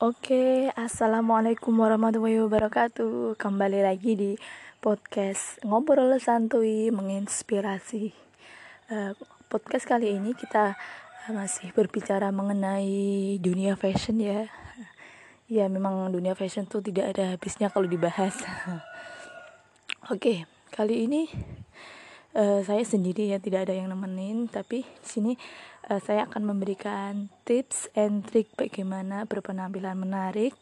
Oke, assalamualaikum warahmatullahi wabarakatuh. Kembali lagi di podcast ngobrol santuy menginspirasi. Uh, podcast kali ini kita masih berbicara mengenai dunia fashion ya. Ya, memang dunia fashion tuh tidak ada habisnya kalau dibahas. Oke, kali ini uh, saya sendiri ya tidak ada yang nemenin, tapi di sini uh, saya akan memberikan tips and trik bagaimana berpenampilan menarik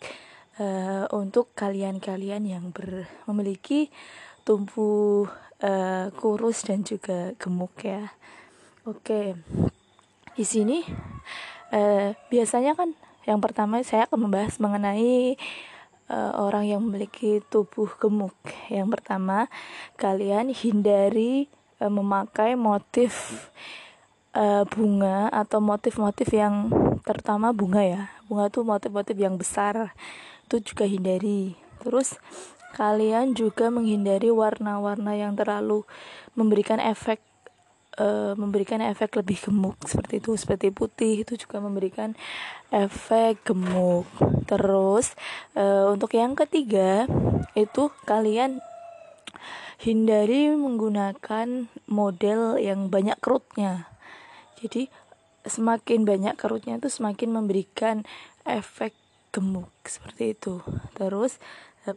uh, untuk kalian-kalian yang ber, memiliki tumbuh uh, kurus dan juga gemuk ya. Oke. Di sini uh, biasanya kan yang pertama saya akan membahas mengenai uh, orang yang memiliki tubuh gemuk. Yang pertama, kalian hindari uh, memakai motif uh, bunga atau motif-motif yang terutama bunga ya. Bunga tuh motif-motif yang besar itu juga hindari. Terus kalian juga menghindari warna-warna yang terlalu memberikan efek uh, memberikan efek lebih gemuk. Seperti itu seperti putih itu juga memberikan efek gemuk. Terus uh, untuk yang ketiga itu kalian hindari menggunakan model yang banyak kerutnya. Jadi semakin banyak kerutnya itu semakin memberikan efek gemuk seperti itu. Terus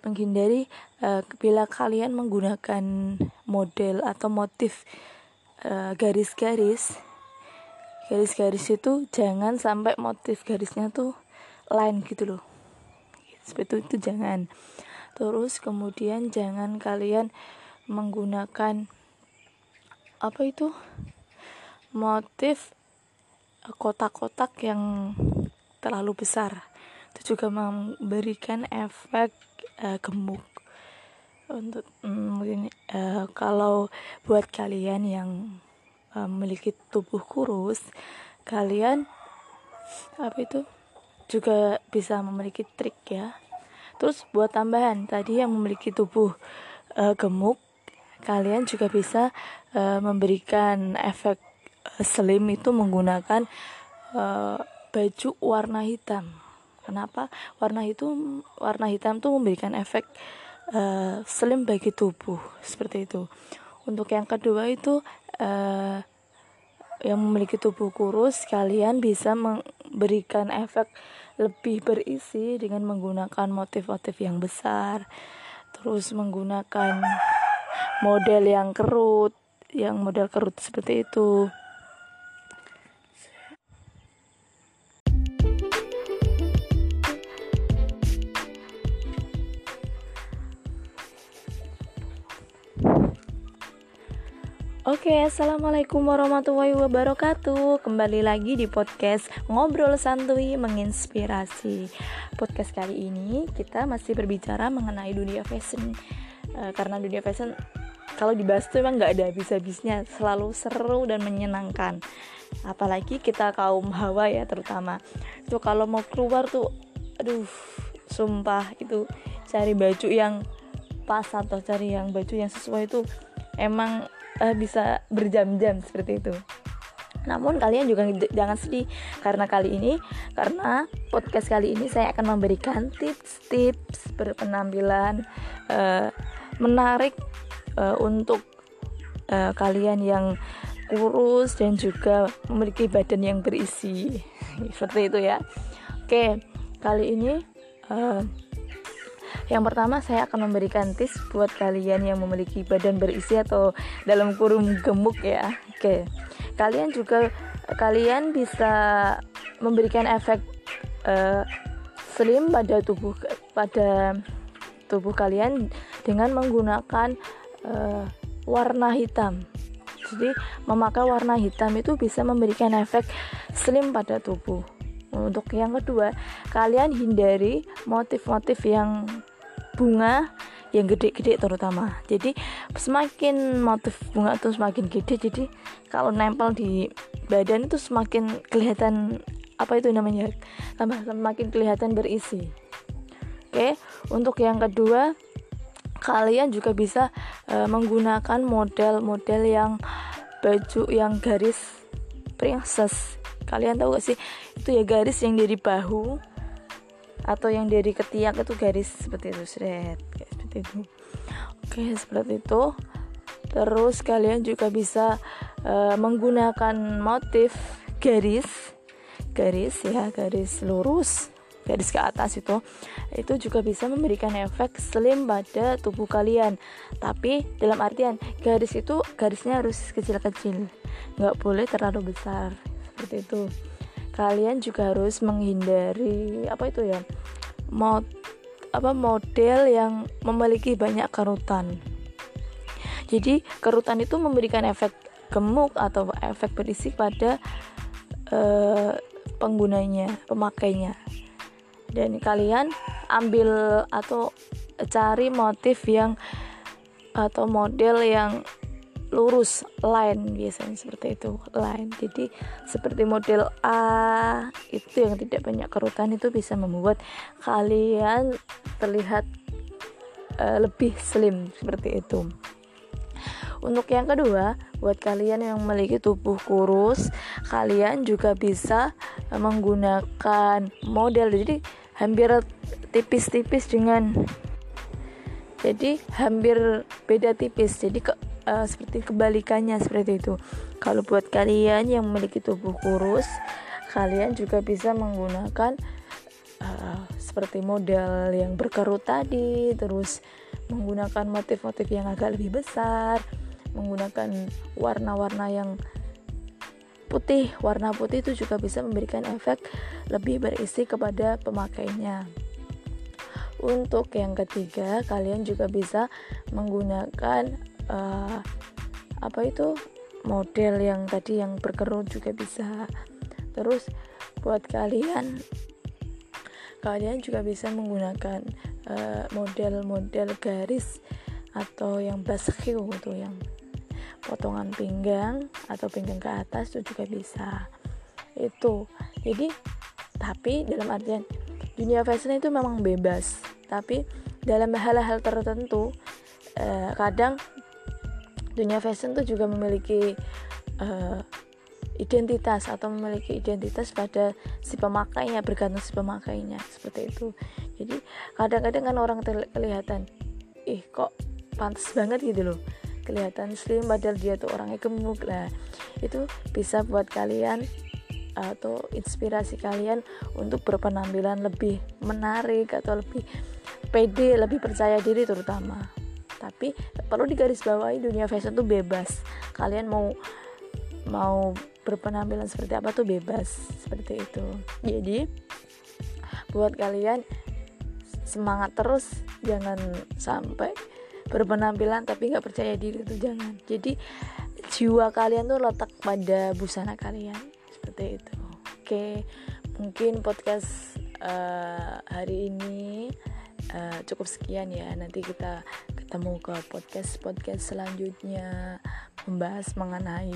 menghindari uh, bila kalian menggunakan model atau motif eh, garis-garis uh, garis-garis itu jangan sampai motif garisnya tuh line gitu loh. Seperti itu, itu jangan. Terus kemudian jangan kalian menggunakan apa itu motif eh, kotak-kotak yang terlalu besar. Itu juga memberikan efek uh, gemuk. Untuk um, mungkin uh, kalau buat kalian yang memiliki tubuh kurus kalian apa itu juga bisa memiliki trik ya. Terus buat tambahan tadi yang memiliki tubuh uh, gemuk kalian juga bisa uh, memberikan efek slim itu menggunakan uh, baju warna hitam. Kenapa? Warna itu warna hitam tuh memberikan efek uh, slim bagi tubuh seperti itu. Untuk yang kedua itu uh, yang memiliki tubuh kurus, kalian bisa memberikan efek lebih berisi dengan menggunakan motif-motif yang besar, terus menggunakan model yang kerut, yang model kerut seperti itu. Oke, assalamualaikum warahmatullahi wabarakatuh. Kembali lagi di podcast ngobrol santuy menginspirasi. Podcast kali ini kita masih berbicara mengenai dunia fashion. E, karena dunia fashion kalau dibahas tuh emang nggak ada habis-habisnya, selalu seru dan menyenangkan. Apalagi kita kaum hawa ya terutama. Itu kalau mau keluar tuh, aduh, sumpah itu cari baju yang pas atau cari yang baju yang sesuai itu emang uh, bisa berjam-jam seperti itu. Namun kalian juga jangan sedih karena kali ini karena podcast kali ini saya akan memberikan tips-tips berpenampilan uh, menarik uh, untuk uh, kalian yang kurus dan juga memiliki badan yang berisi seperti itu ya. Oke, kali ini uh, yang pertama saya akan memberikan tips buat kalian yang memiliki badan berisi atau dalam kurung gemuk ya. Oke. Kalian juga kalian bisa memberikan efek uh, slim pada tubuh pada tubuh kalian dengan menggunakan uh, warna hitam. Jadi memakai warna hitam itu bisa memberikan efek slim pada tubuh. Untuk yang kedua, kalian hindari motif-motif yang bunga yang gede-gede terutama jadi semakin motif bunga itu semakin gede jadi kalau nempel di badan itu semakin kelihatan apa itu namanya tambah semakin kelihatan berisi oke untuk yang kedua kalian juga bisa e, menggunakan model-model yang baju yang garis princess. Kalian tahu gak sih? Itu ya garis yang dari bahu atau yang dari ketiak itu garis seperti itu. Seret seperti itu. Oke seperti itu. Terus kalian juga bisa uh, menggunakan motif garis. Garis ya garis lurus garis ke atas itu itu juga bisa memberikan efek slim pada tubuh kalian. Tapi dalam artian garis itu garisnya harus kecil-kecil. Nggak boleh terlalu besar. Seperti itu. Kalian juga harus menghindari apa itu ya mod apa model yang memiliki banyak kerutan. Jadi kerutan itu memberikan efek gemuk atau efek berisik pada uh, penggunanya pemakainya dan kalian ambil atau cari motif yang atau model yang lurus line biasanya seperti itu line jadi seperti model A itu yang tidak banyak kerutan itu bisa membuat kalian terlihat uh, lebih slim seperti itu. Untuk yang kedua buat kalian yang memiliki tubuh kurus kalian juga bisa menggunakan model. Jadi hampir tipis-tipis dengan jadi hampir beda tipis. Jadi ke, uh, seperti kebalikannya seperti itu. Kalau buat kalian yang memiliki tubuh kurus kalian juga bisa menggunakan uh, seperti model yang berkerut tadi terus menggunakan motif-motif yang agak lebih besar menggunakan warna-warna yang putih. Warna putih itu juga bisa memberikan efek lebih berisi kepada pemakainya. Untuk yang ketiga kalian juga bisa menggunakan uh, apa itu model yang tadi yang berkerut juga bisa. Terus buat kalian kalian juga bisa menggunakan eh, model-model uh, garis atau yang baskew itu yang potongan pinggang atau pinggang ke atas itu juga bisa. Itu. Jadi tapi dalam artian dunia fashion itu memang bebas. Tapi dalam hal-hal tertentu eh, kadang dunia fashion itu juga memiliki eh, identitas atau memiliki identitas pada si pemakainya bergantung si pemakainya seperti itu. Jadi kadang-kadang kan orang kelihatan ih kok pantas banget gitu loh kelihatan slim padahal dia tuh orangnya gemuk. Lah itu bisa buat kalian atau inspirasi kalian untuk berpenampilan lebih menarik atau lebih pede lebih percaya diri terutama. Tapi perlu digarisbawahi dunia fashion tuh bebas. Kalian mau mau berpenampilan seperti apa tuh bebas. Seperti itu. Jadi buat kalian semangat terus. Jangan sampai berpenampilan tapi nggak percaya diri itu jangan. Jadi jiwa kalian tuh letak pada busana kalian. Seperti itu. Oke mungkin podcast uh, hari ini uh, cukup sekian ya. Nanti kita ketemu ke podcast podcast selanjutnya membahas mengenai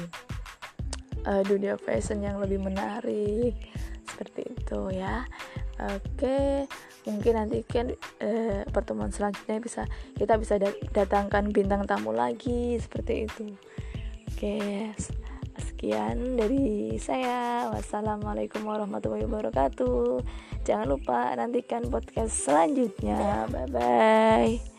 uh, dunia fashion yang lebih menarik. Seperti itu ya. Oke mungkin nanti kan uh, pertemuan selanjutnya bisa kita bisa datangkan bintang tamu lagi seperti itu. Oke sekian dari saya. Wassalamualaikum warahmatullahi wabarakatuh. Jangan lupa nantikan podcast selanjutnya. Bye bye